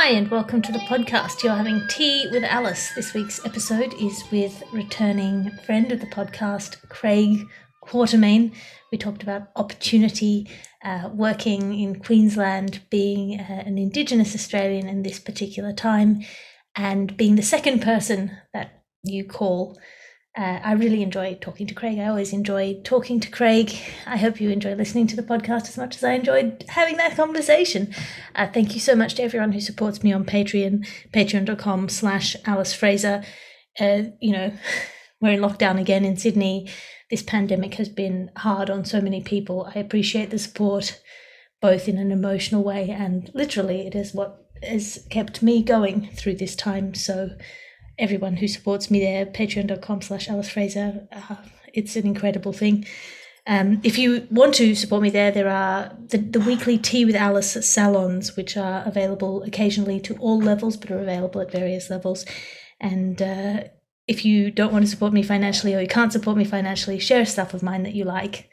Hi, and welcome to the podcast. You're having tea with Alice. This week's episode is with returning friend of the podcast, Craig Quartermaine. We talked about opportunity, uh, working in Queensland, being uh, an Indigenous Australian in this particular time, and being the second person that you call uh, I really enjoy talking to Craig. I always enjoy talking to Craig. I hope you enjoy listening to the podcast as much as I enjoyed having that conversation. Uh, thank you so much to everyone who supports me on Patreon, patreon.com slash Alice Fraser. Uh, you know, we're in lockdown again in Sydney. This pandemic has been hard on so many people. I appreciate the support, both in an emotional way and literally, it is what has kept me going through this time. So, everyone who supports me there, patreon.com slash Alice Fraser. Uh, it's an incredible thing. Um, if you want to support me there, there are the, the weekly Tea with Alice salons, which are available occasionally to all levels, but are available at various levels. And uh, if you don't want to support me financially or you can't support me financially, share stuff of mine that you like.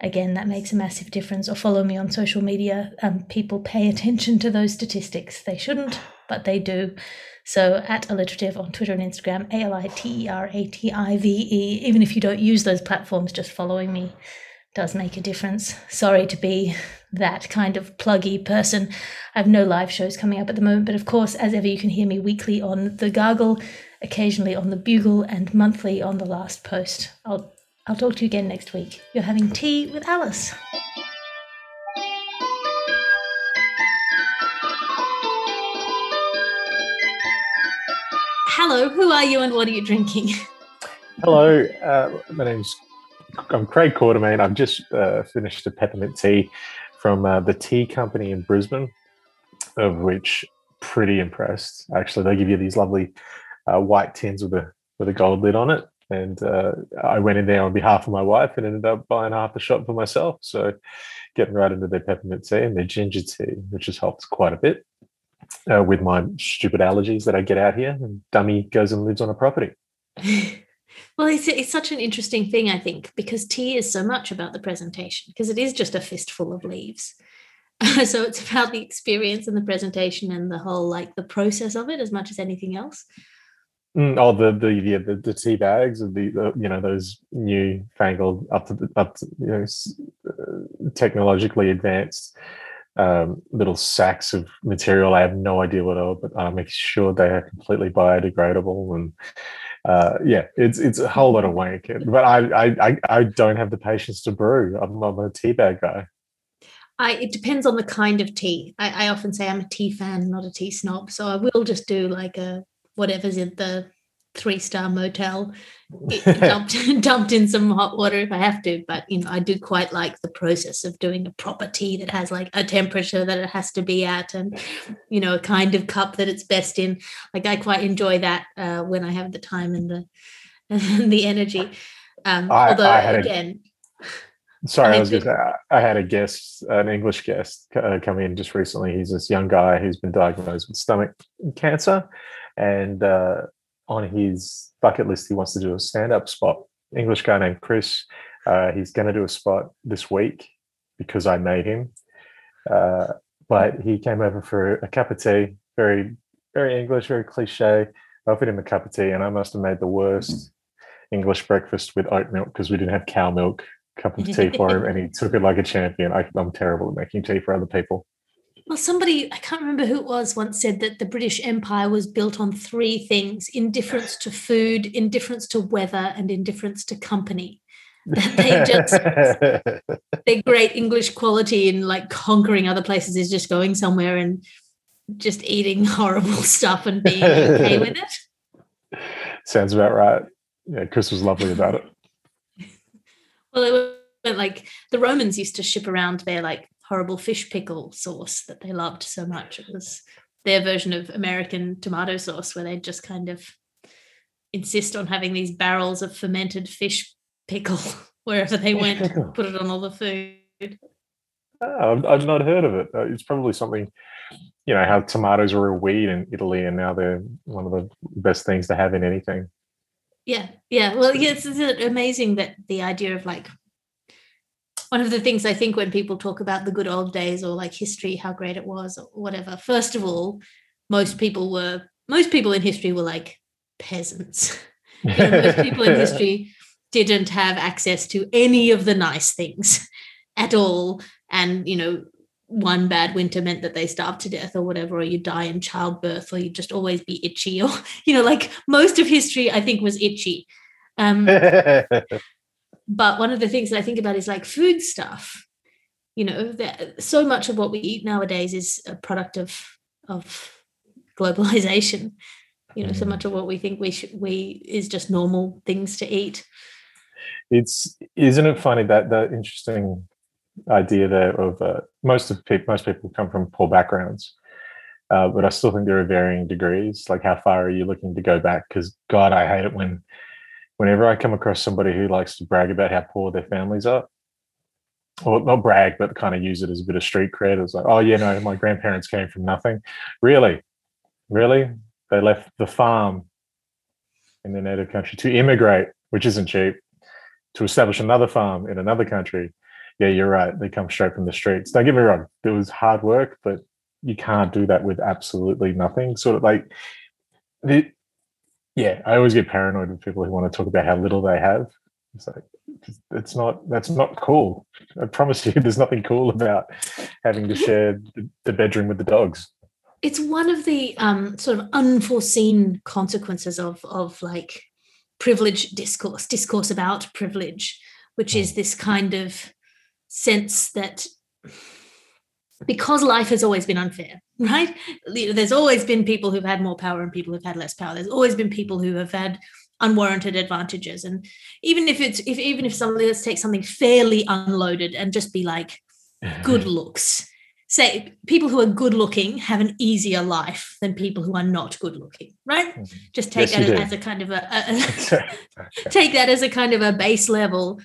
Again, that makes a massive difference. Or follow me on social media. Um, people pay attention to those statistics. They shouldn't, but they do. So at alliterative on Twitter and Instagram, A L I T E R A T I V E. Even if you don't use those platforms, just following me does make a difference. Sorry to be that kind of pluggy person. I have no live shows coming up at the moment, but of course, as ever, you can hear me weekly on The Gargle, occasionally on The Bugle, and monthly on The Last Post. I'll, I'll talk to you again next week. You're having tea with Alice. Hello, who are you and what are you drinking? Hello, uh, my name's I'm Craig Quartermaine. I've just uh, finished a peppermint tea from uh, the tea company in Brisbane, of which pretty impressed. Actually, they give you these lovely uh, white tins with a with a gold lid on it, and uh, I went in there on behalf of my wife and ended up buying half the shop for myself. So, getting right into their peppermint tea and their ginger tea, which has helped quite a bit uh, with my stupid allergies that I get out here. And dummy goes and lives on a property. well, it's, it's such an interesting thing, I think, because tea is so much about the presentation, because it is just a fistful of leaves. so it's about the experience and the presentation and the whole like the process of it as much as anything else. Mm, oh, the the yeah, the, the tea bags of the, the, you know those new fangled up to the, up to you know uh, technologically advanced um, little sacks of material. I have no idea what are, but I make sure they are completely biodegradable. And uh, yeah, it's it's a whole lot of wank. But I I I don't have the patience to brew. I'm, I'm a tea bag guy. I, it depends on the kind of tea. I, I often say I'm a tea fan, not a tea snob. So I will just do like a whatever's in the three star motel dumped, dumped in some hot water if I have to. But you know, I do quite like the process of doing a proper tea that has like a temperature that it has to be at, and you know, a kind of cup that it's best in. Like I quite enjoy that uh, when I have the time and the and the energy. Um, I, although I again. A, sorry, I, was just I had a guest, an English guest, uh, come in just recently. He's this young guy who's been diagnosed with stomach cancer, and uh, on his bucket list, he wants to do a stand up spot. English guy named Chris. Uh, he's going to do a spot this week because I made him. Uh, but he came over for a cup of tea, very, very English, very cliche. I offered him a cup of tea, and I must have made the worst English breakfast with oat milk because we didn't have cow milk. Cup of tea for him, and he took it like a champion. I, I'm terrible at making tea for other people. Well, somebody, I can't remember who it was, once said that the British Empire was built on three things indifference to food, indifference to weather, and indifference to company. That they just, their great English quality in like conquering other places is just going somewhere and just eating horrible stuff and being okay with it. Sounds about right. Yeah, Chris was lovely about it. well, it like the Romans used to ship around their like horrible fish pickle sauce that they loved so much. It was their version of American tomato sauce, where they just kind of insist on having these barrels of fermented fish pickle wherever they went, put it on all the food. Oh, I've not heard of it. Uh, it's probably something, you know, how tomatoes are a weed in Italy, and now they're one of the best things to have in anything. Yeah, yeah. Well, yeah, it's, it's amazing that the idea of like one of the things I think when people talk about the good old days or like history, how great it was or whatever, first of all, most people were most people in history were like peasants. you know, most people in history didn't have access to any of the nice things at all. And, you know, one bad winter meant that they starved to death or whatever, or you die in childbirth, or you just always be itchy, or, you know, like most of history, I think, was itchy. Um, but one of the things that I think about is like food stuff. You know, that so much of what we eat nowadays is a product of of globalization. You know, so mm. much of what we think we should we is just normal things to eat. It's isn't it funny that that interesting idea there of uh, most of people most people come from poor backgrounds. Uh, but I still think there are varying degrees. Like, how far are you looking to go back? Because God, I hate it when, whenever I come across somebody who likes to brag about how poor their families are, or not brag, but kind of use it as a bit of street cred. It's like, oh, yeah, no, my grandparents came from nothing. Really? Really? They left the farm in their native country to immigrate, which isn't cheap, to establish another farm in another country. Yeah, you're right. They come straight from the streets. Don't get me wrong, it was hard work, but you can't do that with absolutely nothing. Sort of like the yeah, I always get paranoid with people who want to talk about how little they have. It's like it's not that's not cool. I promise you, there's nothing cool about having to share the bedroom with the dogs. It's one of the um, sort of unforeseen consequences of of like privilege discourse, discourse about privilege, which is hmm. this kind of sense that because life has always been unfair, right? There's always been people who've had more power and people who've had less power. There's always been people who have had unwarranted advantages and even if it's if even if somebody let's take something fairly unloaded and just be like good looks say people who are good looking have an easier life than people who are not good looking right mm-hmm. just take yes, that as, a kind of a, a take that as a kind of a base level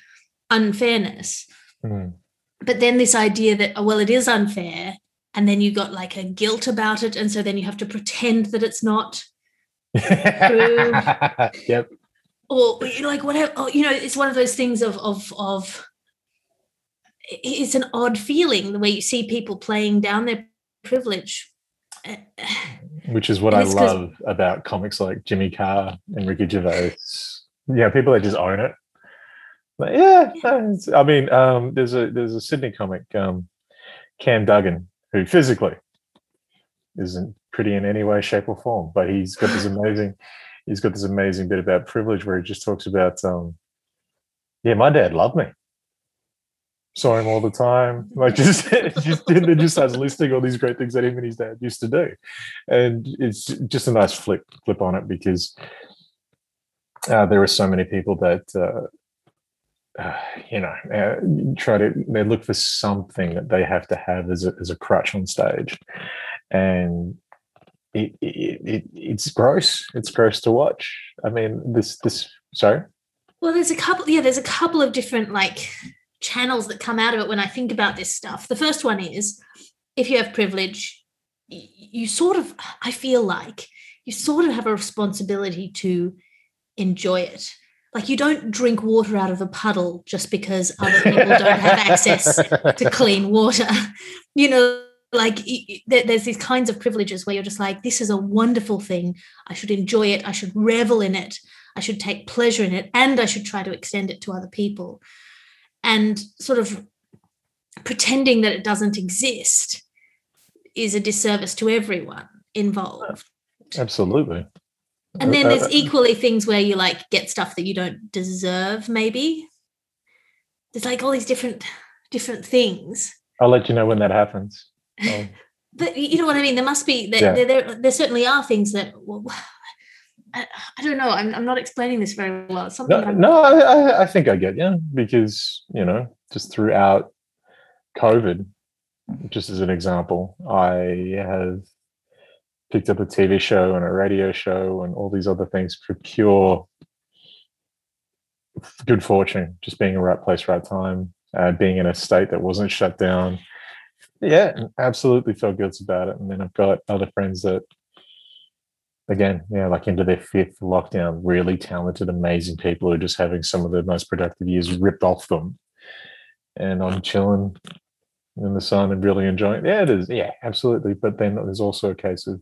unfairness mm. but then this idea that oh, well it is unfair and then you got like a guilt about it and so then you have to pretend that it's not yep. Or like whatever. Or, you know, it's one of those things of of of. It's an odd feeling the way you see people playing down their privilege. Which is what I love about comics like Jimmy Carr and Ricky Gervais. Yeah, people that just own it. But yeah, I mean, um, there's a there's a Sydney comic, um, Cam Duggan, who physically isn't pretty in any way, shape, or form. But he's got this amazing, he's got this amazing bit about privilege where he just talks about, um, yeah, my dad loved me. Saw him all the time. Like just, just then just starts listing all these great things that him and his dad used to do, and it's just a nice flip flip on it because uh, there are so many people that. Uh, uh, you know, uh, try to they look for something that they have to have as a, as a crutch on stage, and it, it, it, it's gross. It's gross to watch. I mean, this this sorry. Well, there's a couple. Yeah, there's a couple of different like channels that come out of it when I think about this stuff. The first one is if you have privilege, you sort of. I feel like you sort of have a responsibility to enjoy it. Like you don't drink water out of a puddle just because other people don't have access to clean water. You know, like there's these kinds of privileges where you're just like this is a wonderful thing. I should enjoy it. I should revel in it. I should take pleasure in it and i should try to extend it to other people. And sort of pretending that it doesn't exist is a disservice to everyone involved. Absolutely and then there's equally things where you like get stuff that you don't deserve maybe there's like all these different different things i'll let you know when that happens um, but you know what I mean? There must be there, yeah. there, there, there certainly are things that well, I, I, don't know. I'm, I'm not explaining this very well. Something no, no I, I think I get you because you know just throughout COVID, just as an example, I have picked up a TV show and a radio show and all these other things for pure good fortune, just being in the right place, right time, uh, being in a state that wasn't shut down, yeah, absolutely felt guilty about it. And then I've got other friends that, again, yeah, like into their fifth lockdown, really talented, amazing people who are just having some of the most productive years ripped off them. And I'm chilling in the sun and really enjoying it. Yeah, it is. Yeah, absolutely. But then there's also a case of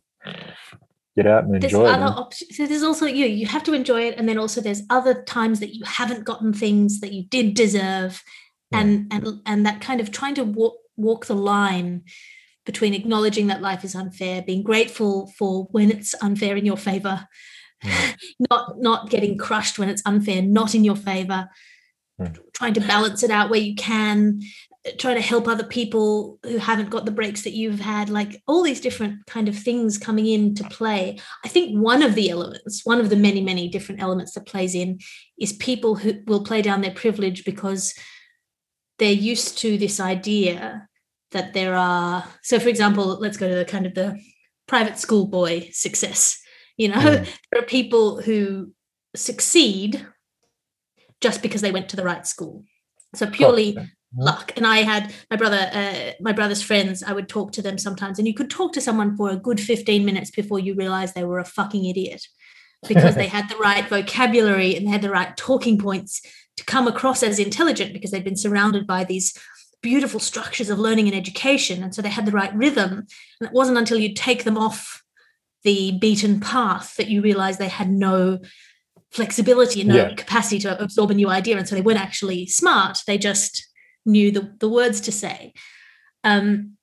get out and there's enjoy other it. Op- so there's also you. You have to enjoy it, and then also there's other times that you haven't gotten things that you did deserve, yeah. and and and that kind of trying to walk walk the line between acknowledging that life is unfair, being grateful for when it's unfair in your favor, mm. not not getting crushed when it's unfair, not in your favor, mm. trying to balance it out where you can, trying to help other people who haven't got the breaks that you've had, like all these different kind of things coming into play. I think one of the elements, one of the many, many different elements that plays in is people who will play down their privilege because they're used to this idea that there are so for example let's go to the kind of the private school boy success you know mm. there are people who succeed just because they went to the right school so purely oh, luck and i had my brother uh, my brother's friends i would talk to them sometimes and you could talk to someone for a good 15 minutes before you realized they were a fucking idiot because they had the right vocabulary and they had the right talking points to come across as intelligent because they'd been surrounded by these beautiful structures of learning and education. And so they had the right rhythm. And it wasn't until you take them off the beaten path that you realize they had no flexibility and no yeah. capacity to absorb a new idea. And so they weren't actually smart. They just knew the, the words to say. Um,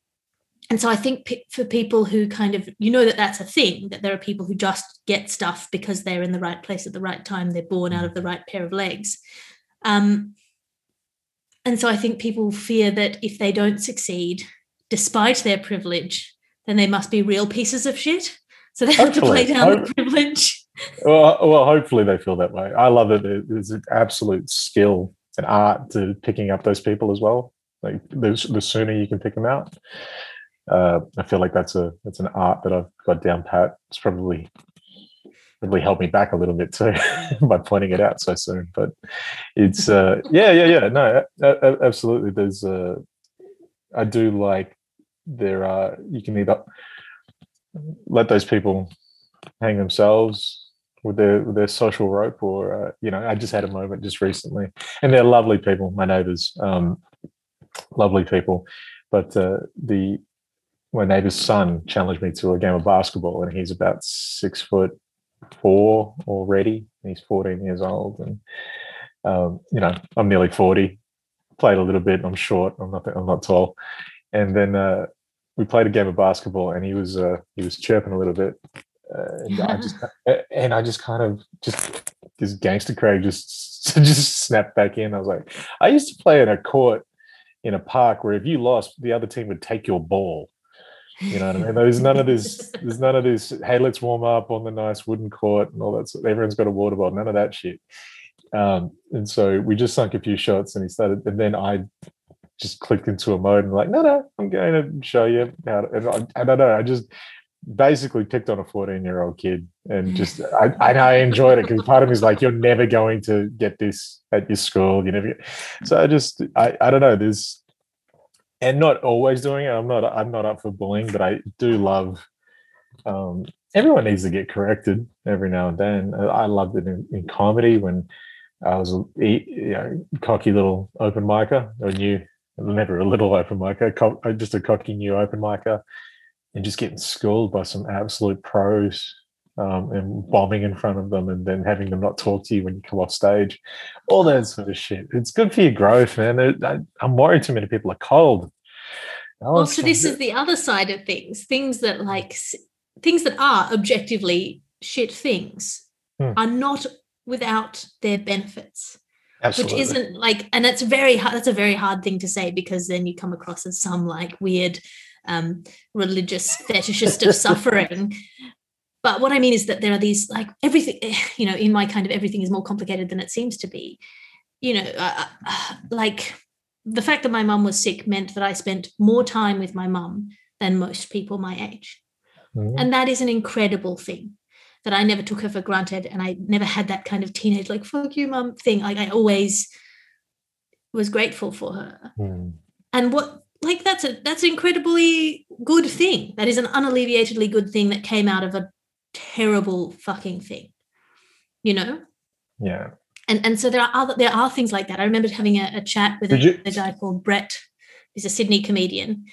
and so I think p- for people who kind of, you know, that that's a thing, that there are people who just get stuff because they're in the right place at the right time, they're born out of the right pair of legs. Um, and so I think people fear that if they don't succeed, despite their privilege, then they must be real pieces of shit. So they have hopefully. to play down Hope- the privilege. Well, well, hopefully they feel that way. I love it. It's an absolute skill and art to picking up those people as well. Like the, the sooner you can pick them out, uh, I feel like that's a that's an art that I've got down pat. It's probably probably held me back a little bit too by pointing it out so soon. But it's uh, yeah, yeah, yeah. No, absolutely. There's uh, I do like there are you can either let those people hang themselves with their with their social rope, or uh, you know, I just had a moment just recently, and they're lovely people, my neighbours, um, lovely people, but uh, the my neighbour's son challenged me to a game of basketball, and he's about six foot four already. He's 14 years old, and um, you know I'm nearly 40. Played a little bit. I'm short. I'm not. I'm not tall. And then uh, we played a game of basketball, and he was uh, he was chirping a little bit, uh, and I just and I just kind of just this gangster Craig just just snapped back in. I was like, I used to play in a court in a park where if you lost, the other team would take your ball. You know what I mean? There's none of this. There's none of this. Hey, let's warm up on the nice wooden court and all that. Everyone's got a water bottle. None of that shit. Um, and so we just sunk a few shots, and he started. And then I just clicked into a mode and like, no, no, I'm going to show you how. To, and I, I don't know. I just basically picked on a 14 year old kid and just I, I, I enjoyed it because part of me is like you're never going to get this at your school you never get, so I just I, I don't know there's and not always doing it. I'm not I'm not up for bullying, but I do love. Um, everyone needs to get corrected every now and then. I loved it in, in comedy when I was a you know, cocky little open micer or new, never a little open micer, uh, just a cocky new open micer, and just getting schooled by some absolute pros um, and bombing in front of them and then having them not talk to you when you come off stage. All that sort of shit. It's good for your growth, man. I, am worried too many people are cold. Well, so this is the other side of things. Things that like things that are objectively shit things hmm. are not without their benefits. Absolutely. Which isn't like, and that's very hard. That's a very hard thing to say because then you come across as some like weird um, religious fetishist of suffering. But what I mean is that there are these like everything, you know, in my kind of everything is more complicated than it seems to be. You know, uh, uh, like the fact that my mum was sick meant that I spent more time with my mum than most people my age. Mm-hmm. And that is an incredible thing that I never took her for granted. And I never had that kind of teenage, like, fuck you, mum thing. Like, I always was grateful for her. Mm. And what, like, that's a, that's an incredibly good thing. That is an unalleviatedly good thing that came out of a terrible fucking thing, you know? Yeah and and so there are other there are things like that. I remember having a, a chat with a, a, guy called Brett, who's a Sydney comedian,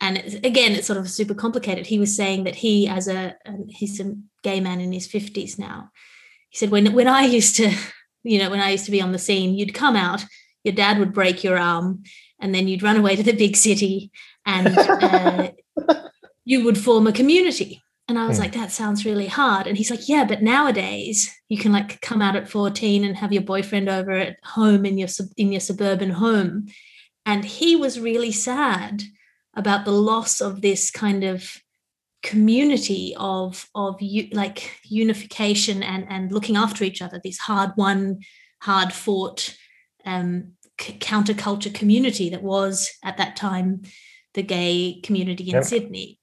and again it's sort of super complicated he was saying that he as a um, he's a gay man in his 50s now he said when when i used to you know when i used to be on the scene you'd come out your dad would break your arm and then you'd run away to the big city and uh, you would form a community and I was mm. like, that sounds really hard. And he's like, yeah, but nowadays you can like come out at 14 and have your boyfriend over at home in your in your suburban home. And he was really sad about the loss of this kind of community of of like unification and and looking after each other. This hard won, hard fought um, c- counterculture community that was at that time the gay community in yep. Sydney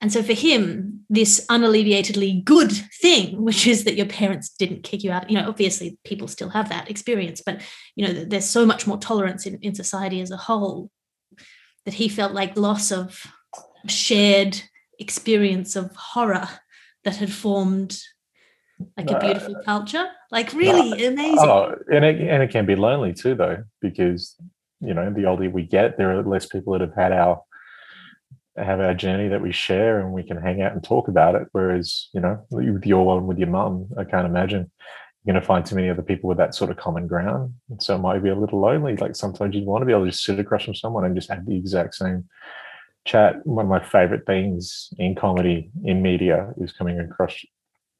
and so for him, this unalleviatedly good thing, which is that your parents didn't kick you out, you know, obviously people still have that experience, but you know, there's so much more tolerance in, in society as a whole that he felt like loss of shared experience of horror that had formed like a beautiful uh, culture. Like really uh, amazing. Oh, and it and it can be lonely too though, because you know, the older we get, there are less people that have had our have our journey that we share and we can hang out and talk about it. Whereas, you know, with your one with your mum, I can't imagine you're going to find too many other people with that sort of common ground. And so it might be a little lonely. Like sometimes you want to be able to just sit across from someone and just have the exact same chat. One of my favorite things in comedy, in media, is coming across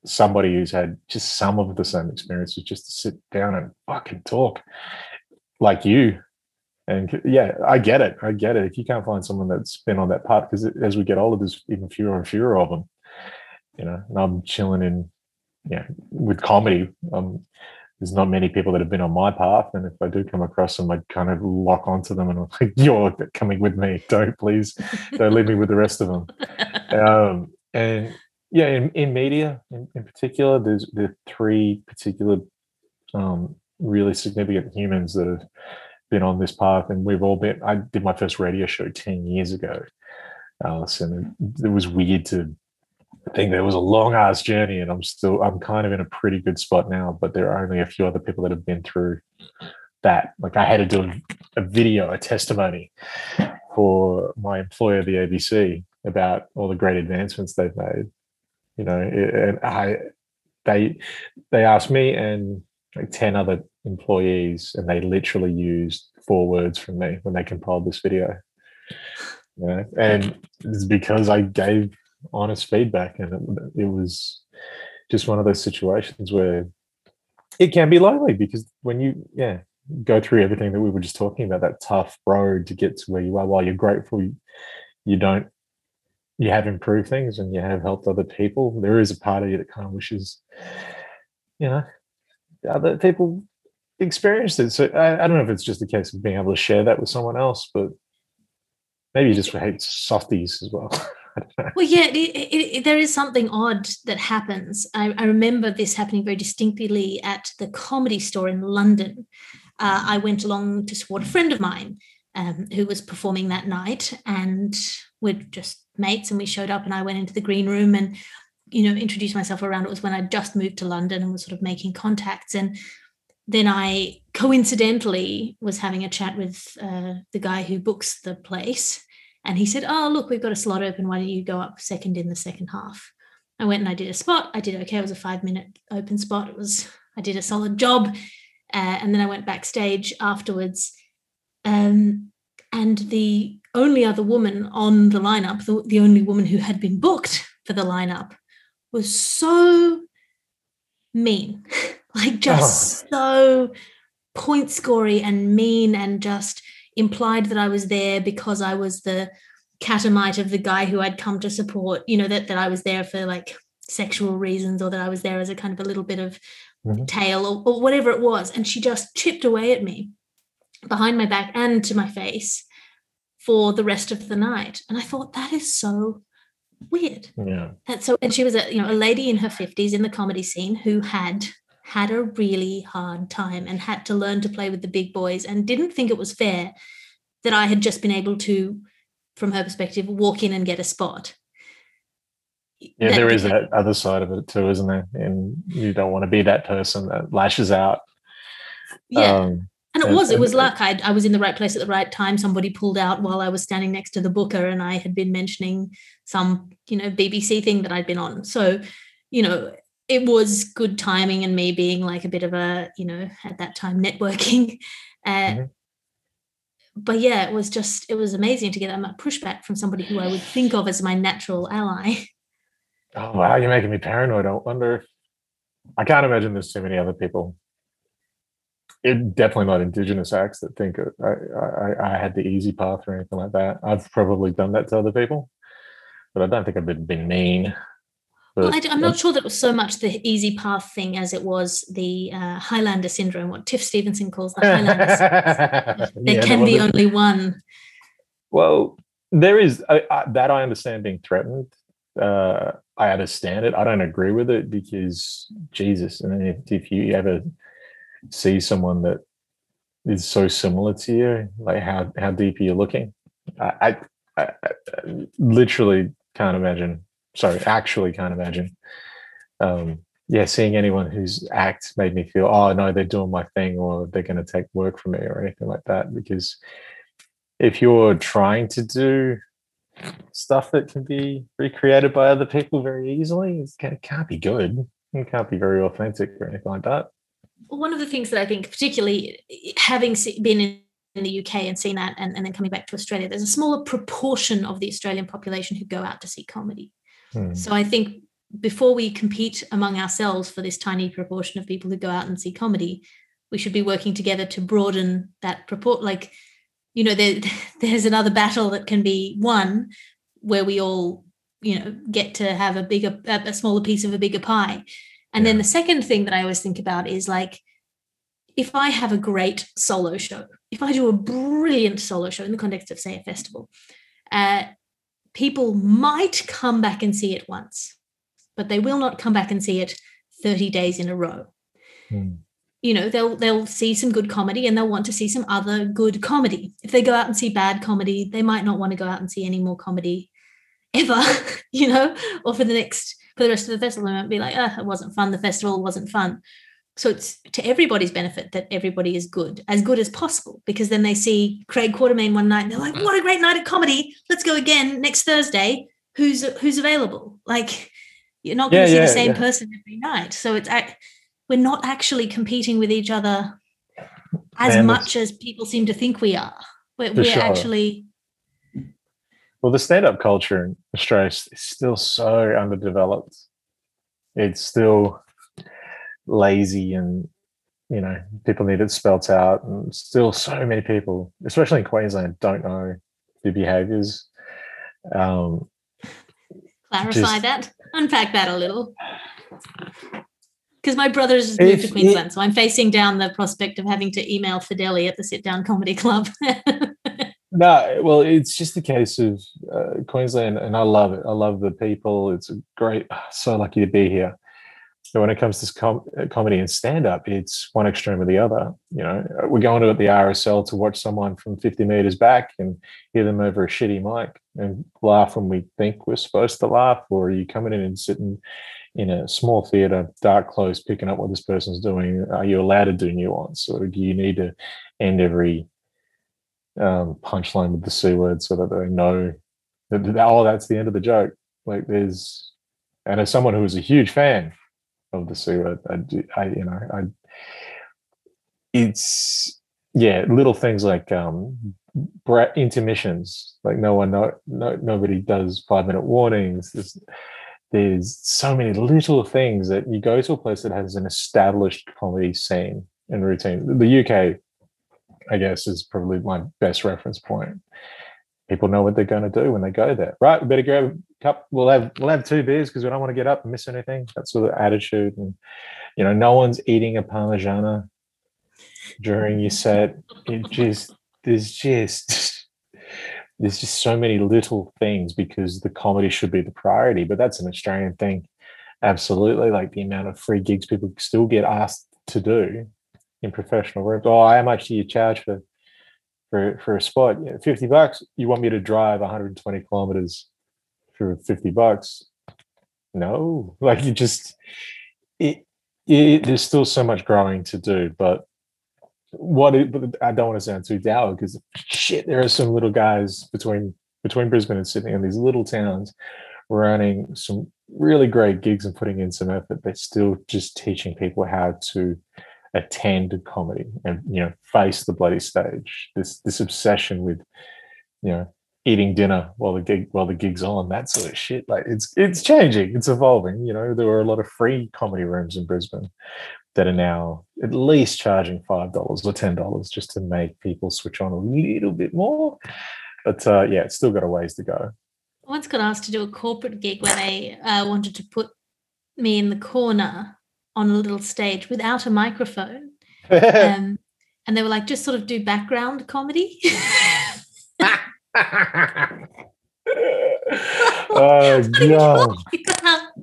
somebody who's had just some of the same experiences, just to sit down and fucking talk like you and yeah, I get it. I get it. If you can't find someone that's been on that path, because as we get older, there's even fewer and fewer of them. You know, and I'm chilling in, yeah, with comedy. Um, there's not many people that have been on my path, and if I do come across them, I kind of lock onto them and I'm like, "You're coming with me. Don't please, don't leave me with the rest of them." Um, and yeah, in, in media, in, in particular, there's there are three particular um, really significant humans that have been on this path and we've all been i did my first radio show 10 years ago Alison. it was weird to think there was a long ass journey and i'm still i'm kind of in a pretty good spot now but there are only a few other people that have been through that like i had to do a video a testimony for my employer the abc about all the great advancements they've made you know and i they they asked me and like 10 other employees and they literally used four words from me when they compiled this video. Yeah, and it's because I gave honest feedback and it, it was just one of those situations where it can be lonely because when you yeah go through everything that we were just talking about that tough road to get to where you are while you're grateful you, you don't you have improved things and you have helped other people there is a part of you that kind of wishes you know other people experienced it. So I, I, don't know if it's just a case of being able to share that with someone else, but maybe you just hate softies as well. well, yeah, it, it, it, there is something odd that happens. I, I, remember this happening very distinctly at the comedy store in London. Uh, I went along to support a friend of mine um, who was performing that night, and we're just mates. And we showed up, and I went into the green room and you know introduced myself around it was when i just moved to london and was sort of making contacts and then I coincidentally was having a chat with uh, the guy who books the place. And he said, Oh, look, we've got a slot open. Why don't you go up second in the second half? I went and I did a spot. I did okay. It was a five minute open spot. It was, I did a solid job. Uh, and then I went backstage afterwards. Um, and the only other woman on the lineup, the, the only woman who had been booked for the lineup, was so mean. like just oh. so point scory and mean and just implied that I was there because I was the catamite of the guy who I'd come to support, you know, that, that I was there for like sexual reasons or that I was there as a kind of a little bit of mm-hmm. tail or, or whatever it was. And she just chipped away at me behind my back and to my face for the rest of the night. And I thought that is so weird. Yeah. And so and she was a you know a lady in her 50s in the comedy scene who had had a really hard time and had to learn to play with the big boys and didn't think it was fair that I had just been able to, from her perspective, walk in and get a spot. Yeah, that there is that other side of it too, isn't there? And you don't want to be that person that lashes out. Yeah. Um, And it was, it was luck. I, I was in the right place at the right time. Somebody pulled out while I was standing next to the booker, and I had been mentioning some, you know, BBC thing that I'd been on. So, you know, it was good timing and me being like a bit of a, you know, at that time networking. Uh, mm-hmm. But yeah, it was just, it was amazing to get that pushback from somebody who I would think of as my natural ally. Oh, wow. You're making me paranoid. I wonder. I can't imagine there's too many other people it definitely not indigenous acts that think I, I, I had the easy path or anything like that. I've probably done that to other people, but I don't think I've been, been mean. But, well, I, am not sure that it was so much the easy path thing as it was the uh, Highlander syndrome, what Tiff Stevenson calls the Highlander. there yeah, can be only one. Well, there is I, I, that I understand being threatened. Uh, I understand it. I don't agree with it because Jesus, and if, if you ever see someone that is so similar to you, like how how deep are you looking? I, I, I literally can't imagine. Sorry, actually can't imagine. Um, yeah, seeing anyone whose act made me feel, oh no, they're doing my thing, or they're going to take work from me, or anything like that. Because if you're trying to do stuff that can be recreated by other people very easily, it can't be good. It can't be very authentic or anything like that one of the things that I think, particularly having been in, in the UK and seen that, and, and, then coming back to Australia, there's a smaller proportion of the Australian population who go out to see comedy. Hmm. So I think before we compete among ourselves for this tiny proportion of people who go out and see comedy, we should be working together to broaden that proport. Like, you know, there, there's another battle that can be won where we all, you know, get to have a bigger, a smaller piece of a bigger pie. And yeah. then the second thing that I always think about is like, if I have a great solo show, if I do a brilliant solo show in the context of, say, a festival, uh, people might come back and see it once, but they will not come back and see it 30 days in a row. Hmm. You know, they'll they'll see some good comedy and they'll want to see some other good comedy. If they go out and see bad comedy, they might not want to go out and see any more comedy ever, you know, or for the next for the rest of the festival. They might be like, oh, it wasn't fun. The festival wasn't fun. So it's to everybody's benefit that everybody is good, as good as possible, because then they see Craig Quartermaine one night and they're like, what a great night of comedy. Let's go again next Thursday. Who's who's available? Like you're not going yeah, to see yeah, the same yeah. person every night. So it's we're not actually competing with each other as Man, much as people seem to think we are. We're, we're sure. actually well, the stand-up culture in Australia is still so underdeveloped. It's still lazy and you know people need it spelt out and still so many people especially in queensland don't know the behaviors um clarify just, that. Unpack that a little. Because my brother's moved to queensland it, so i'm facing down the prospect of having to email fidelli at the sit down comedy club No, well, it's just a case of uh, Queensland, and I love it. I love the people. It's great, so lucky to be here. But when it comes to com- uh, comedy and stand up, it's one extreme or the other. You know, we're going to the RSL to watch someone from 50 meters back and hear them over a shitty mic and laugh when we think we're supposed to laugh, or are you coming in and sitting in a small theater, dark close, picking up what this person's doing? Are you allowed to do nuance, or do you need to end every um, punchline with the c word so that they know that, oh that's the end of the joke. Like there's, and as someone who is a huge fan of the c word, I, do, I you know I it's yeah little things like um intermissions. Like no one no, no nobody does five minute warnings. There's there's so many little things that you go to a place that has an established comedy scene and routine. The uk I guess, is probably my best reference point. People know what they're going to do when they go there. Right, we better grab a cup. We'll have we'll have two beers because we don't want to get up and miss anything. That sort of attitude, and you know, no one's eating a parmigiana during your set. It just there's just there's just so many little things because the comedy should be the priority. But that's an Australian thing, absolutely. Like the amount of free gigs people still get asked to do in professional rooms. Oh, much do you charge for for for a spot? Yeah, Fifty bucks. You want me to drive 120 kilometers for 50 bucks? No, like you just it, it, there's still so much growing to do, but what it, I don't want to sound too dour because shit, there are some little guys between between Brisbane and Sydney and these little towns running some really great gigs and putting in some effort, but still just teaching people how to attend comedy and you know face the bloody stage. This this obsession with you know eating dinner while the gig while the gig's on that sort of shit like it's it's changing it's evolving you know. There were a lot of free comedy rooms in brisbane that are now at least charging five dollars or ten dollars just to make people switch on a little bit more. But uh, yeah it's still got a ways to go. I once got asked to do a corporate gig where they uh, wanted to put me in the corner on a little stage without a microphone um, and they were like just sort of do background comedy oh god!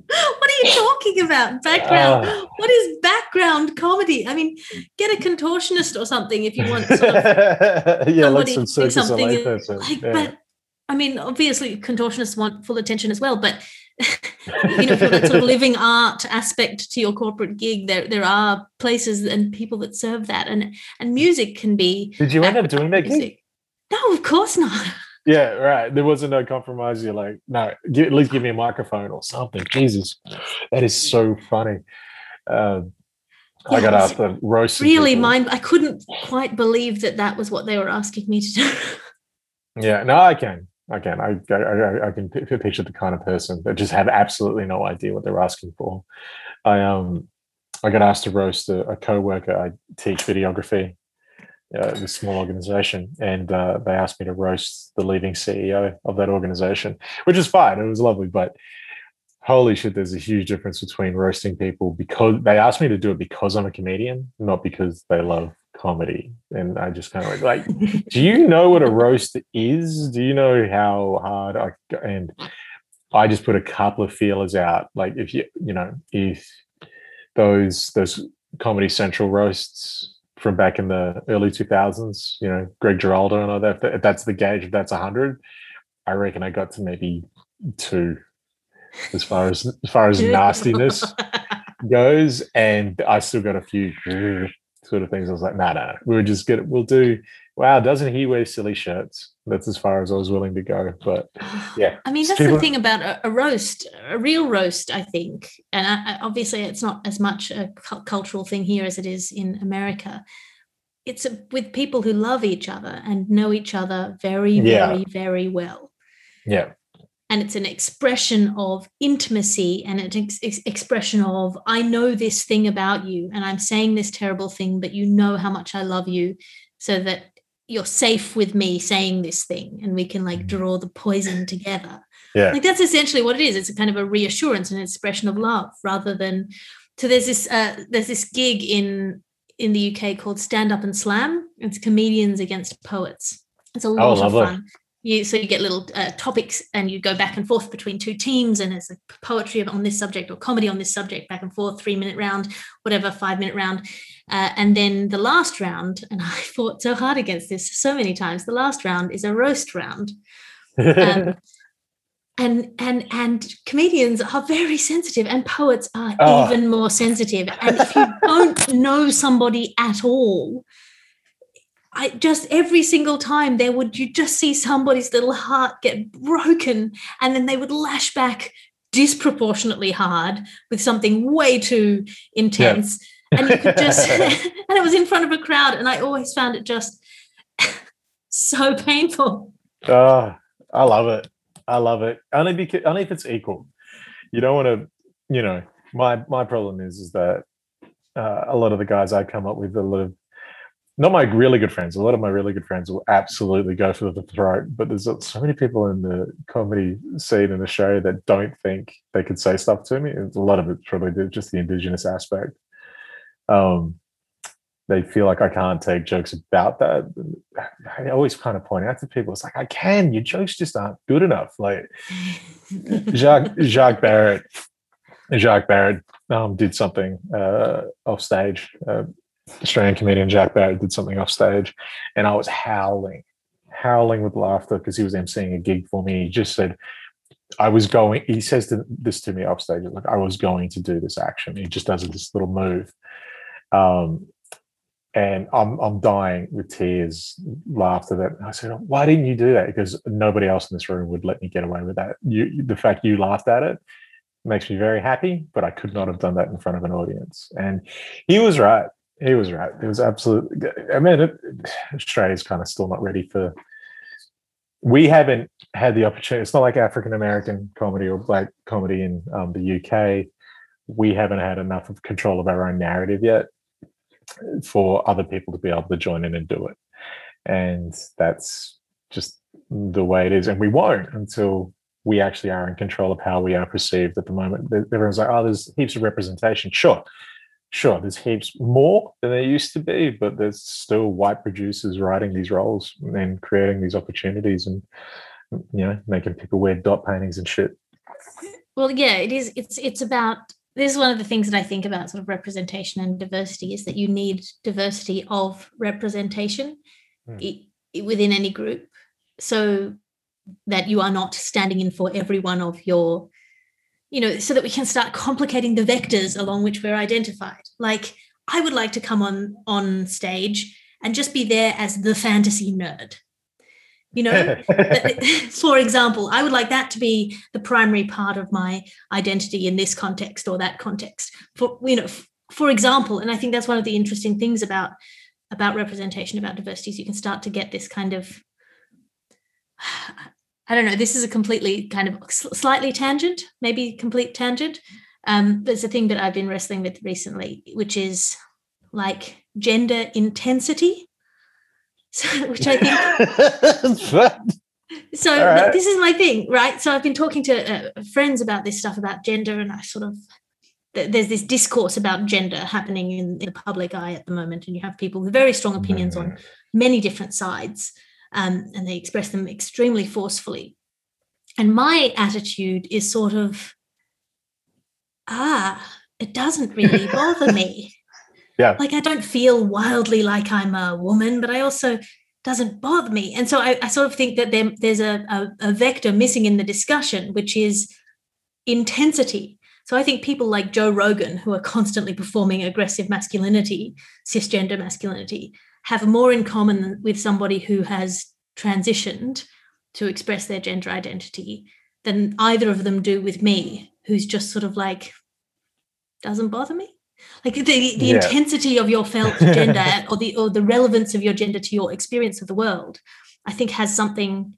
What are you talking about? Background. Uh, what is background comedy? I mean, get a contortionist or something if you want. Sort of yeah, like some circus something like, yeah. But I mean, obviously, contortionists want full attention as well. But you know, for that sort of living art aspect to your corporate gig, there there are places and people that serve that, and and music can be. Did you end up doing that music? gig? No, of course not. Yeah, right. There wasn't no compromise. You're like, no, give, at least give me a microphone or something. Jesus, that is so funny. Um, yeah, I got asked to roast. Really, mind. I couldn't quite believe that that was what they were asking me to do. yeah, no, I can. Can. I, I, I can picture the kind of person that just have absolutely no idea what they're asking for. I um, I got asked to roast a, a co-worker. I teach videography uh, this small organization, and uh, they asked me to roast the leading CEO of that organization, which is fine. It was lovely, but holy shit, there's a huge difference between roasting people because they asked me to do it because I'm a comedian, not because they love comedy. And I just kind of like, like, do you know what a roast is? Do you know how hard I and I just put a couple of feelers out. Like if you, you know, if those those Comedy Central roasts from back in the early 2000s, you know, Greg Giraldo and all that, if that's the gauge, if that's 100, I reckon I got to maybe two as far as as far as nastiness goes. And I still got a few sort of things. I was like, nah, nah, we are just good. We'll do, wow, doesn't he wear silly shirts? That's as far as I was willing to go. But yeah. I mean, that's people- the thing about a, a, roast, a real roast, I think. And I, obviously, it's not as much a cu- cultural thing here as it is in America. It's a, with people who love each other and know each other very, yeah. very, very well. Yeah and it's an expression of intimacy and an ex- ex- expression of i know this thing about you and i'm saying this terrible thing but you know how much i love you so that you're safe with me saying this thing and we can like draw the poison together. Yeah. Like that's essentially what it is. It's a kind of a reassurance and expression of love rather than so there's this uh there's this gig in in the uk called stand up and slam. It's comedians against poets. It's a lot oh, of fun you so you get little uh, topics and you go back and forth between two teams and there's a poetry on this subject or comedy on this subject back and forth three minute round whatever five minute round. Uh, and then the last round and i fought so hard against this so many times the last round is a roast round. Um, and and and comedians are very sensitive and poets are oh. even more sensitive. And if you don't know somebody at all I just every single time there would you just see somebody's little heart get broken and then they would lash back disproportionately hard with something way too intense yeah. and you could just and it was in front of a crowd and I always found it just so painful. Oh, I love it. I love it. Only because only if it's equal. You don't want to, you know, my my problem is is that uh, a lot of the guys I come up with a lot of not my really good friends. A lot of my really good friends will absolutely go for the throat, but there's so many people in the comedy scene in Australia that don't think they could say stuff to me. A lot of it's probably just the indigenous aspect. Um, they feel like I can't take jokes about that. I always kind of point out to people, it's like I can. Your jokes just aren't good enough. Like Jacques Jacques Barrett, Jacques Barrett um, did something uh, off stage. Uh, Australian comedian Jacques Barrett did something off stage, and I was howling, howling with laughter because he was emceeing a gig for me. He just said, I was going, he says this to me off stage, like, I was going to do this action. He just does this little move. Um, and I'm I'm dying with tears, laughter. That I said, "Why didn't you do that?" Because nobody else in this room would let me get away with that. You, the fact you laughed at it makes me very happy, but I could not have done that in front of an audience. And he was right. He was right. It was absolutely. I mean, it, Australia's kind of still not ready for. We haven't had the opportunity. It's not like African American comedy or black comedy in um, the UK. We haven't had enough of control of our own narrative yet for other people to be able to join in and do it. And that's just the way it is. And we won't until we actually are in control of how we are perceived at the moment. Everyone's like, oh, there's heaps of representation. Sure. Sure, there's heaps more than there used to be, but there's still white producers writing these roles and creating these opportunities and you know, making people wear dot paintings and shit. Well, yeah, it is. It's it's about this is one of the things that I think about sort of representation and diversity is that you need diversity of representation mm. within any group so that you are not standing in for every one of your you know so that we can start complicating the vectors along which we're identified. Like i would like to come on on stage and just be there as the fantasy nerd you know? For example i would like that to be the primary part of my identity in this context or that context. For you know for example and i think that's one of the interesting things about about representation about diversity is you can start to get this kind of i don't know this is a completely kind of slightly tangent maybe complete tangent um, but it's a thing that i've been wrestling with recently which is like gender intensity so, which I think. so right. this is my thing, right? So I've been talking to uh, friends about this stuff about gender, and I sort of there's this discourse about gender happening in, in, the public eye at the moment, and you have people with very strong opinions mm-hmm. on many different sides, um, and they express them extremely forcefully. And my attitude is sort of, ah, it doesn't really bother me. Yeah. Like i don't feel wildly like i'm a woman but i also doesn't bother me. And so i, I sort of think that there, there's a, a, a vector missing in the discussion which is intensity. So i think people like joe rogan who are constantly performing aggressive masculinity cisgender masculinity have more in common with somebody who has transitioned to express their gender identity than either of them do with me who's just sort of like doesn't bother me like the, the yeah. intensity of your felt gender or the or the relevance of your gender to your experience of the world i think has something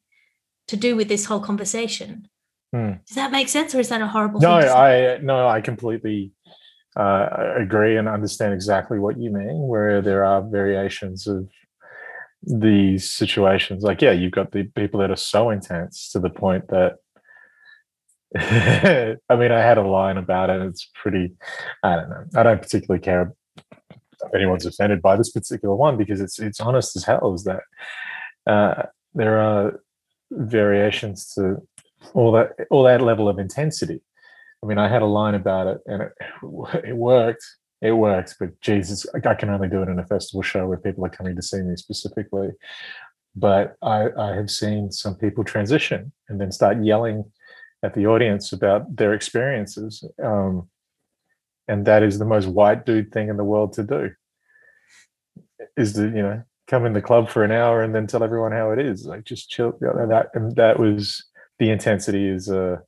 to do with this whole conversation hmm. does that make sense or is that a horrible no i no i completely uh, agree and understand exactly what you mean where there are variations of these situations like yeah you've got the people that are so intense to the point that I mean, I had a line about it. It's pretty, I don't know. I don't particularly care if anyone's offended by this particular one because it's it's honest as hell. Is that uh, there are variations to all that all that level of intensity. I mean, I had a line about it, and it it worked. It works, but Jesus, I can only do it in a festival show where people are coming to see me specifically. But I, I have seen some people transition and then start yelling at the audience about their experiences. Um, and that is the most white dude thing in the world to do is to, you know, come in the club for an hour and then tell everyone how it is. Like just chill. Know, that and that was the intensity is uh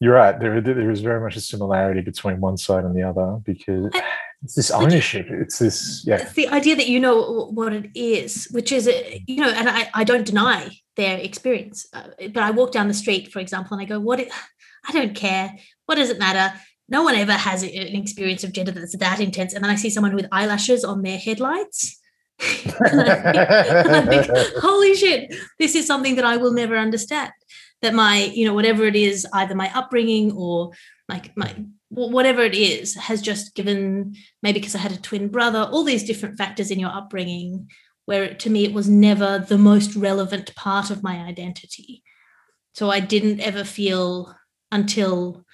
you're right. There, there is very much a similarity between one side and the other because it's this ownership. It's this, yeah. It's the idea that you know what it is, which is, you know, and I, I don't deny their experience. Uh, but I walk down the street, for example, and I go, "What? I don't care. What does it matter?" No one ever has an experience of gender that's that intense. And then I see someone with eyelashes on their headlights. and I think, holy shit, this is something that I will never understand. That my, you know, whatever it is, either my upbringing or like my whatever it is, has just given maybe because I had a twin brother, all these different factors in your upbringing where to me it was never the most relevant part of my identity. So I didn't ever feel until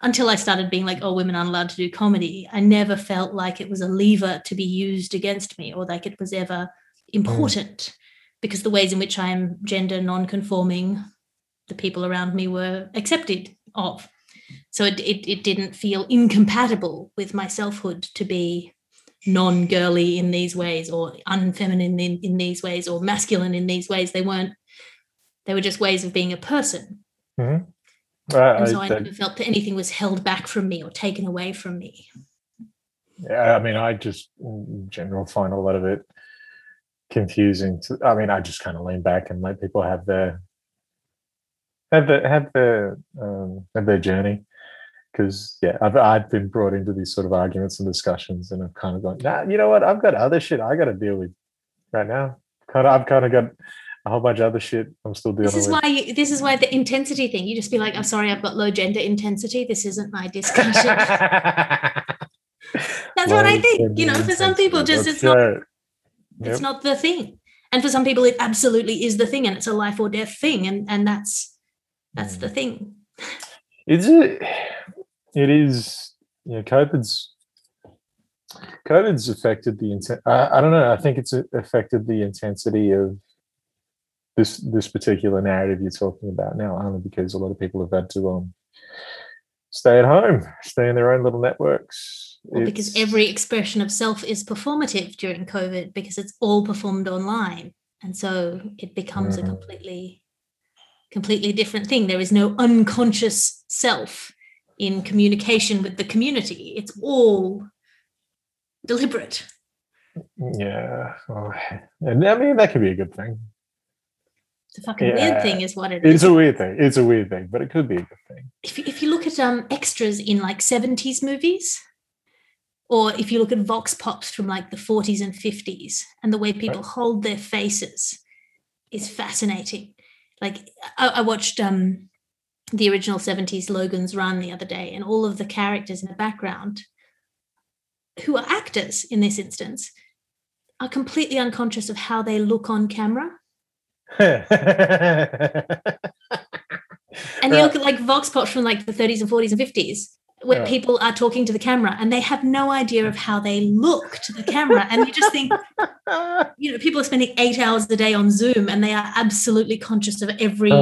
until I started being like, oh, women aren't allowed to do comedy. I never felt like it was a lever to be used against me or like it was ever important mm. because the ways in which I'm gender non-conforming, the people around me were accepted of. So it, it, it didn't feel incompatible with my selfhood to be non-girly in these ways or unfeminine in, in these ways or masculine in these ways they weren't they were just ways of being a person mm-hmm. uh, and so I, I never felt that anything was held back from me or taken away from me yeah i mean i just in general find a lot of it confusing to, i mean i just kind of lean back and let people have their have the have their um, have their journey because yeah, I've I've been brought into these sort of arguments and discussions, and I've kind of gone, nah, you know what? I've got other shit I got to deal with right now. Kind of, I've kind of got a whole bunch of other shit I'm still dealing. This is with. why you, this is why the intensity thing. You just be like, I'm sorry, I've got low gender intensity. This isn't my discussion. That's low what I think. You know, for some people, just it's not yep. it's not the thing, and for some people, it absolutely is the thing, and it's a life or death thing, and and that's that's mm. the thing. Is it? it is you know covid's covid's affected the intent I, I don't know i think it's affected the intensity of this this particular narrative you're talking about now only because a lot of people have had to um stay at home stay in their own little networks well, because every expression of self is performative during covid because it's all performed online and so it becomes mm. a completely completely different thing there is no unconscious self in communication with the community. It's all deliberate. Yeah. And I mean, that could be a good thing. It's a fucking yeah. weird thing, is what it is. It's a weird thing. It's a weird thing, but it could be a good thing. If, if you look at um, extras in like 70s movies, or if you look at vox pops from like the 40s and 50s, and the way people right. hold their faces is fascinating. Like I, I watched um, the original 70s Logan's Run the other day, and all of the characters in the background, who are actors in this instance, are completely unconscious of how they look on camera. and you look at like vox pops from like the 30s and 40s and 50s where yeah. people are talking to the camera and they have no idea of how they look to the camera and you just think you know people are spending eight hours a day on zoom and they are absolutely conscious of every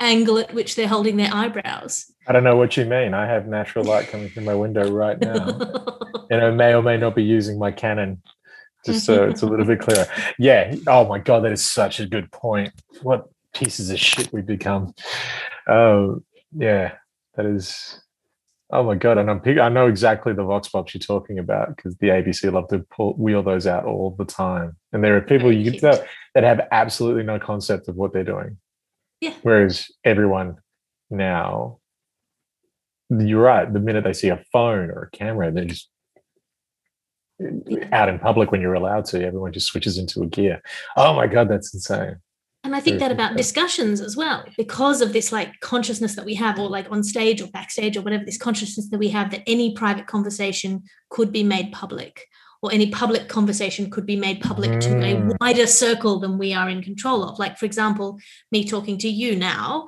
angle at which they're holding their eyebrows. I don't know what you mean. I have natural light coming through my window right now. and I may or may not be using my Canon just so it's a little bit clearer. Yeah. Oh my God, that is such a good point. What pieces of shit we become. Oh, yeah, that is. Oh my god! And I'm I know exactly the vox pops you're talking about because the ABC love to pull, wheel those out all the time, and there are people you can tell that have absolutely no concept of what they're doing. Yeah. Whereas everyone now, you're right. The minute they see a phone or a camera, they're just out in public when you're allowed to. Everyone just switches into a gear. Oh my god, that's insane. And I think that about discussions as well, because of this like consciousness that we have, or like on stage or backstage or whatever, this consciousness that we have that any private conversation could be made public or any public conversation could be made public mm. to a mm. wider circle than we are in control of. Like, for example, me talking to you now,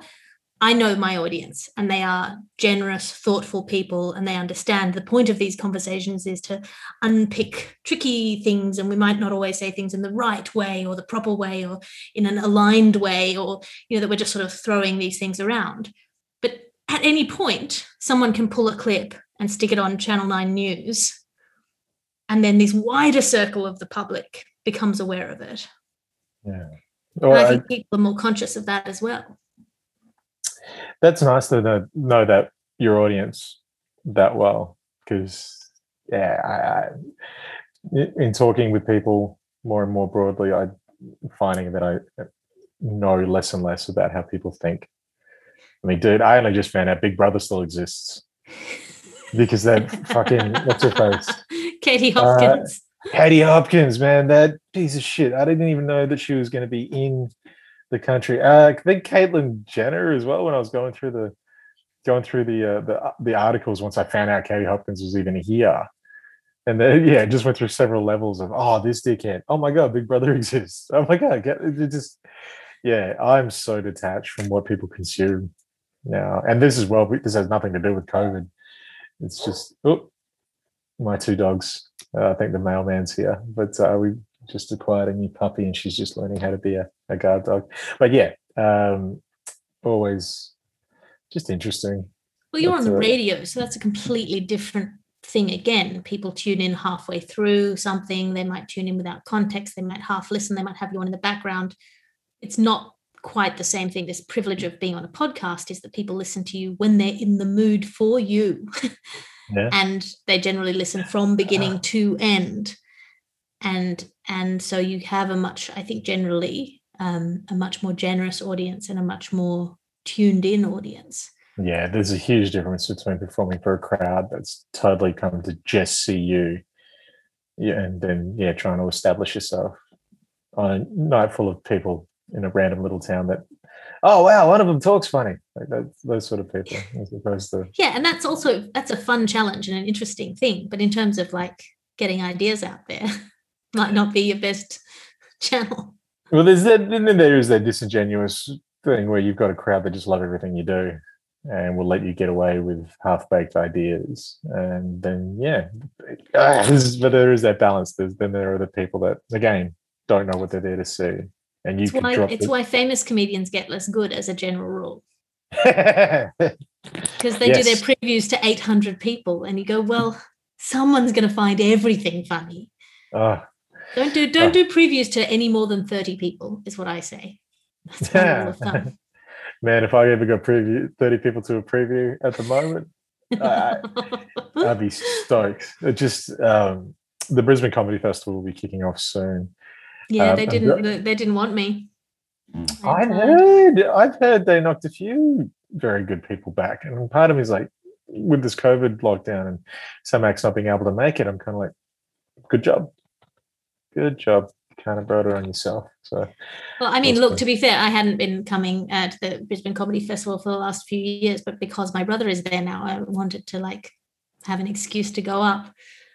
I know my audience and they are generous, thoughtful people and they understand the point of these conversations is to unpick tricky things. And we might not always say things in the right way or the proper way or in an aligned way or, you know, that we're just sort of throwing these things around. But at any point, someone can pull a clip and stick it on Channel 9 News and then this wider circle of the public becomes aware of it. Yeah. Well, I think I, people are more conscious of that as well. That's nice to know, know that your audience that well, because yeah, I, I, in talking with people more and more broadly, I'm finding that I know less and less about how people think. I mean, dude, I only just found out Big Brother still exists because that fucking what's her face? Katie uh, Hopkins. Uh, Katie Hopkins, man, that piece of shit. I didn't even know that she was going to be in the country. Uh, I think Caitlyn Jenner as well. When I was going through the going through the uh, the the articles, once I found out Katie Hopkins was even here, and then yeah, just went through several levels of oh, this dickhead. Oh my god, Big Brother exists. Oh my god, get it just yeah. I'm so detached from what people consume now, and this is well. This has nothing to do with COVID. It's just oh, my two dogs. Uh, I think the mailman's here, but uh, we just acquired a new puppy, and she's just learning how to be a, a guard dog. But yeah, um, always just interesting. Well, you're on the radio, so that's a completely different thing again. People tune in halfway through something, they might tune in without context, they might half listen, they might have you on in the background. It's not quite the same thing. This privilege of being on a podcast is that people listen to you when they're in the mood for you. Yeah. and they generally listen from beginning uh. to end. And and so you have a much, I think generally, um, a much more generous audience and a much more tuned in audience. Yeah, there's a huge difference between performing for a crowd that's totally come to just see you, yeah, and then yeah, trying to establish yourself on a night full of people in a random little town that, oh wow, one of them talks funny, like that, those sort of people, as opposed to yeah, and that's also that's a fun challenge and an interesting thing. But in terms of like getting ideas out there, might not be your best channel. Well, there's that, and then there is that disingenuous thing where you've got a crowd that just love everything you do and will let you get away with half baked ideas. And then, yeah, but there is that balance. There's, then there are the people that, again, don't know what they're there to see. And you it's why, it's the... why famous comedians get less good as a general rule. Because they yes. do their previews to 800 people, and you go, well, someone's going to find everything funny. Uh, don't do don't uh, do previews to any more than 30 people, is what I say. That's yeah. Man, if I ever got preview 30 people to a preview at the moment, I, I'd be stoked. It just um, the Brisbane Comedy Festival will be kicking off soon. Yeah, um, they didn't. They didn't want me. I heard. I've heard they knocked a few very good people back, and part of me is like, with this COVID lockdown and some acts not being able to make it, I'm kind of like, good job, good job kind of brought it on yourself. So, well, I mean, look, to be fair, I hadn't been coming uh, to the Brisbane Comedy Festival for the last few years, but because my brother is there now, I wanted to like have an excuse to go up.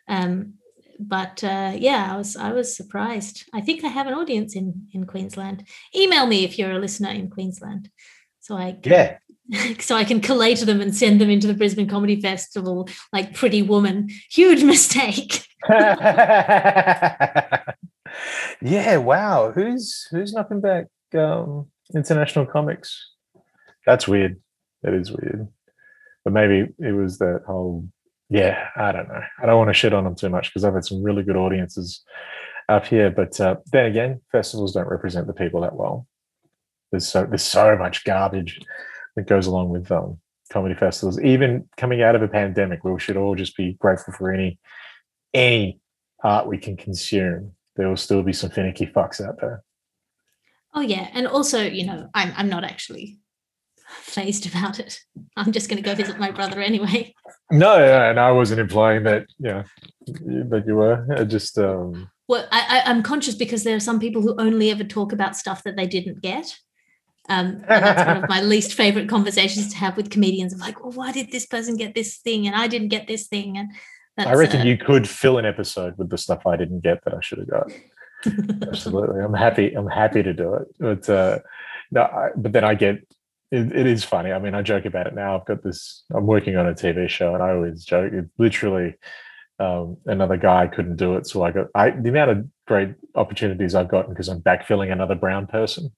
Um, but uh, yeah, I was I was surprised. I think they have an audience in in Queensland. Email me if you're a listener in Queensland, so I can, yeah. So I can collate them and send them into the Brisbane Comedy Festival like Pretty Woman. Huge mistake. yeah, wow. Who's who's knocking back um, international comics? That's weird. That is weird. But maybe it was that whole. Yeah, I don't know. I don't want to shit on them too much because I've had some really good audiences up here. But uh, then again, festivals don't represent the people that well. There's so there's so much garbage that goes along with um, comedy festivals. Even coming out of a pandemic, we should all just be grateful for any any art we can consume there will still be some finicky fucks out there. Oh yeah, and also you know I'm I'm not actually fazed about it. I'm just going to go visit my brother anyway. No, and I wasn't implying that. Yeah, that you were. I just. um Well, I, I'm conscious because there are some people who only ever talk about stuff that they didn't get. Um, that's one of my least favorite conversations to have with comedians of like, well, why did this person get this thing and I didn't get this thing? And that's, I reckon uh, you could fill an episode with the stuff I didn't get that I should have got. Absolutely, I'm happy. I'm happy to do it. But uh, no, I, but then I get it, it is funny. I mean, I joke about it now. I've got this. I'm working on a TV show, and I always joke. It literally um, another guy couldn't do it, so I got I the amount of great opportunities I've gotten because I'm backfilling another brown person.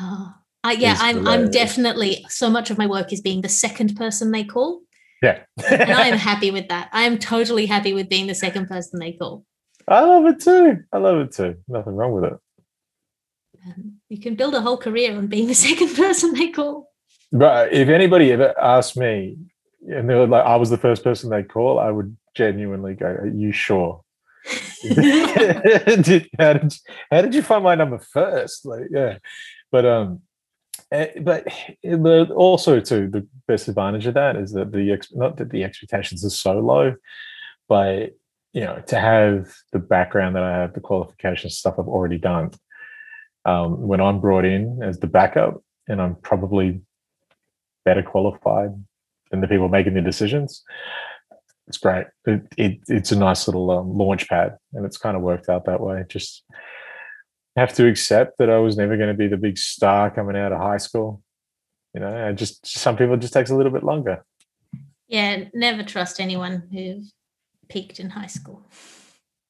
Oh. Uh, yeah, I'm. I'm definitely so much of my work is being the second person they call. Yeah. and I am happy with that. I am totally happy with being the second person they call. I love it too. I love it too. Nothing wrong with it. Um, you can build a whole career on being the second person they call. But if anybody ever asked me, and they were like, I was the first person they call, I would genuinely go, Are you sure? did, how, did, how did you find my number first? Like, yeah. But um, but also too the best advantage of that is that the not that the expectations are so low, but you know to have the background that I have, the qualifications stuff I've already done. Um, when I'm brought in as the backup, and I'm probably better qualified than the people making the decisions. It's great. It, it it's a nice little um, launch pad, and it's kind of worked out that way. Just have to accept that I was never going to be the big star coming out of high school. You know, and just some people just takes a little bit longer. Yeah, never trust anyone who peaked in high school.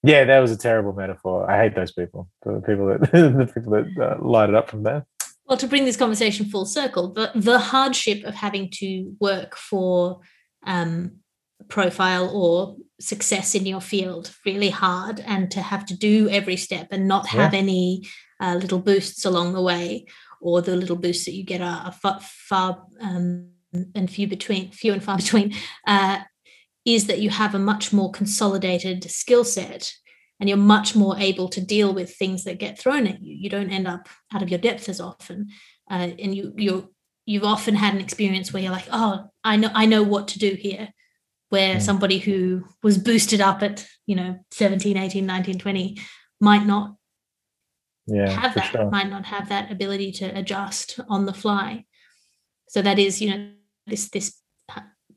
Yeah, that was a terrible metaphor. I hate those people. The people that the people that uh, light it up from there. Well, to bring this conversation full circle, the the hardship of having to work for um, profile or success in your field really hard and to have to do every step and not have yeah. any uh, little boosts along the way or the little boosts that you get are, are far, far um, and few between few and far between uh, is that you have a much more consolidated skill set and you're much more able to deal with things that get thrown at you you don't end up out of your depth as often uh, and you you you've often had an experience where you're like oh i know i know what to do here where mm. somebody who was boosted up at you know 17 18 19 20 might not yeah, have that sure. might not have that ability to adjust on the fly so that is you know this this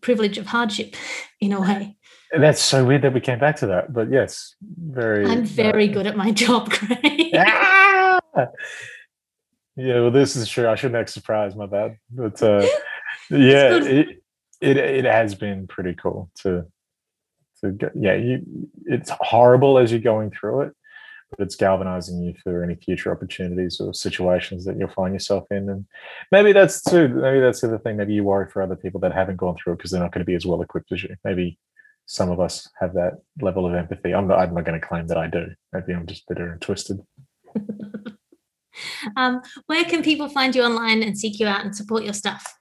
privilege of hardship in a way that's so weird that we came back to that but yes very i'm very uh, good at my job Craig. Ah! yeah well this is true i shouldn't act surprised my bad but uh yeah it, it it has been pretty cool to to get, yeah you it's horrible as you're going through it but it's galvanizing you for any future opportunities or situations that you'll find yourself in and maybe that's too maybe that's the other thing maybe you worry for other people that haven't gone through it because they're not going to be as well equipped as you. Maybe some of us have that level of empathy. I'm not, I'm not going to claim that i do. Maybe i'm just bitter and twisted. Um, where can people find you online and seek you out and support your stuff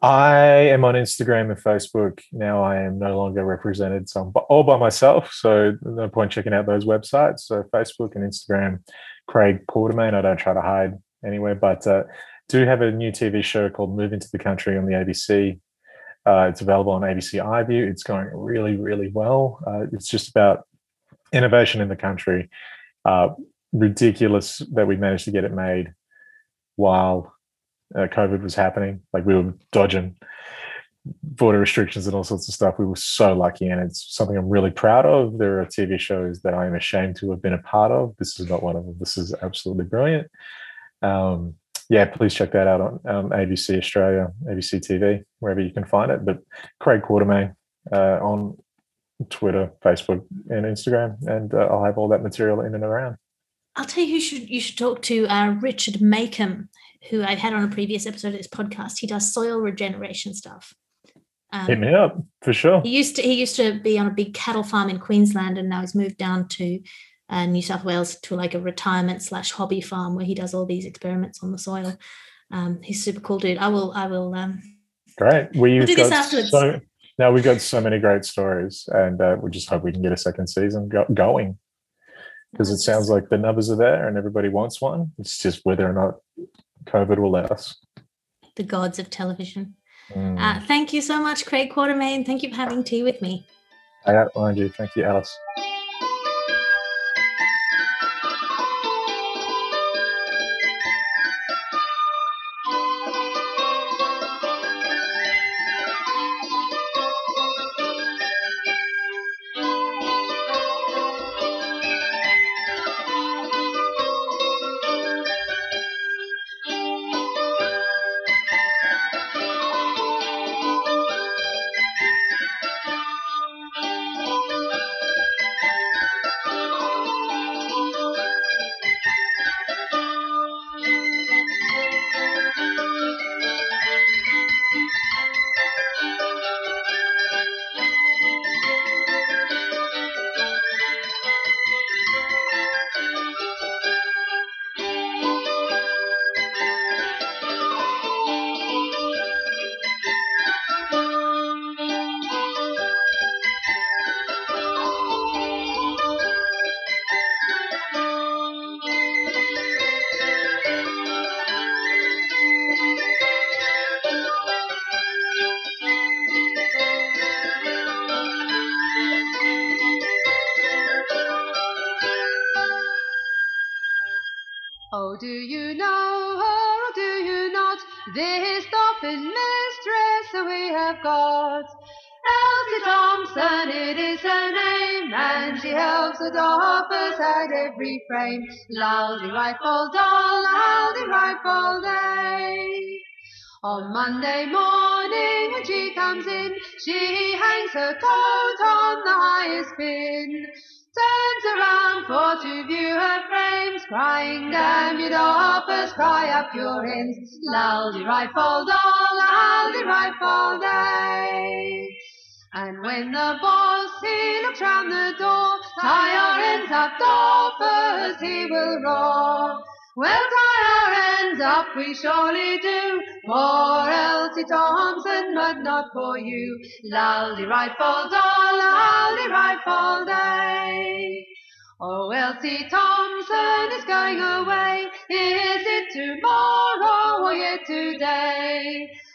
I am on Instagram and Facebook. Now I am no longer represented, so I'm all by myself. So no point checking out those websites. So Facebook and Instagram, Craig Quartermaine. I don't try to hide anywhere, but uh, do have a new TV show called Move Into the Country on the ABC. Uh, it's available on ABC iView. It's going really, really well. Uh, it's just about innovation in the country. Uh, ridiculous that we managed to get it made while uh, COVID was happening. Like we were dodging border restrictions and all sorts of stuff. We were so lucky, and it's something I'm really proud of. There are TV shows that I am ashamed to have been a part of. This is not one of them. This is absolutely brilliant. Um, yeah, please check that out on um, ABC Australia, ABC TV, wherever you can find it. But Craig Quartermaine uh, on Twitter, Facebook, and Instagram, and uh, I'll have all that material in and around. I'll tell you who should you should talk to uh, Richard Makem who I've had on a previous episode of this podcast. He does soil regeneration stuff. Um, Hit me up for sure. He used to he used to be on a big cattle farm in Queensland, and now he's moved down to uh, New South Wales to like a retirement slash hobby farm where he does all these experiments on the soil. Um, he's super cool dude. I will I will. Um, Great. We'll do this afterwards. So, now we've got so many great stories, and uh, we just hope we can get a second season go- going because it sounds like the numbers are there and everybody wants one. It's just whether or not COVID will let us. The gods of television. Mm. Uh, thank you so much, Craig Quartermaine. Thank you for having tea with me. I. Thank you, Alice. Frame. Laldy rifle doll, laldy rifle day. On Monday morning when she comes in, she hangs her coat on the highest pin. Turns around for to view her frames, crying, damn you doffers, cry up your ends. Laldy rifle doll, laldy rifle day. And when the boss he looks round the door, tie our ends up, doffers, he will roar. Well, tie our ends up, we surely do, for Elsie Thompson, but not for you. Laldy rifle doll, laldy rifle day. Oh, Elsie Thompson is going away. Is it tomorrow or yet today?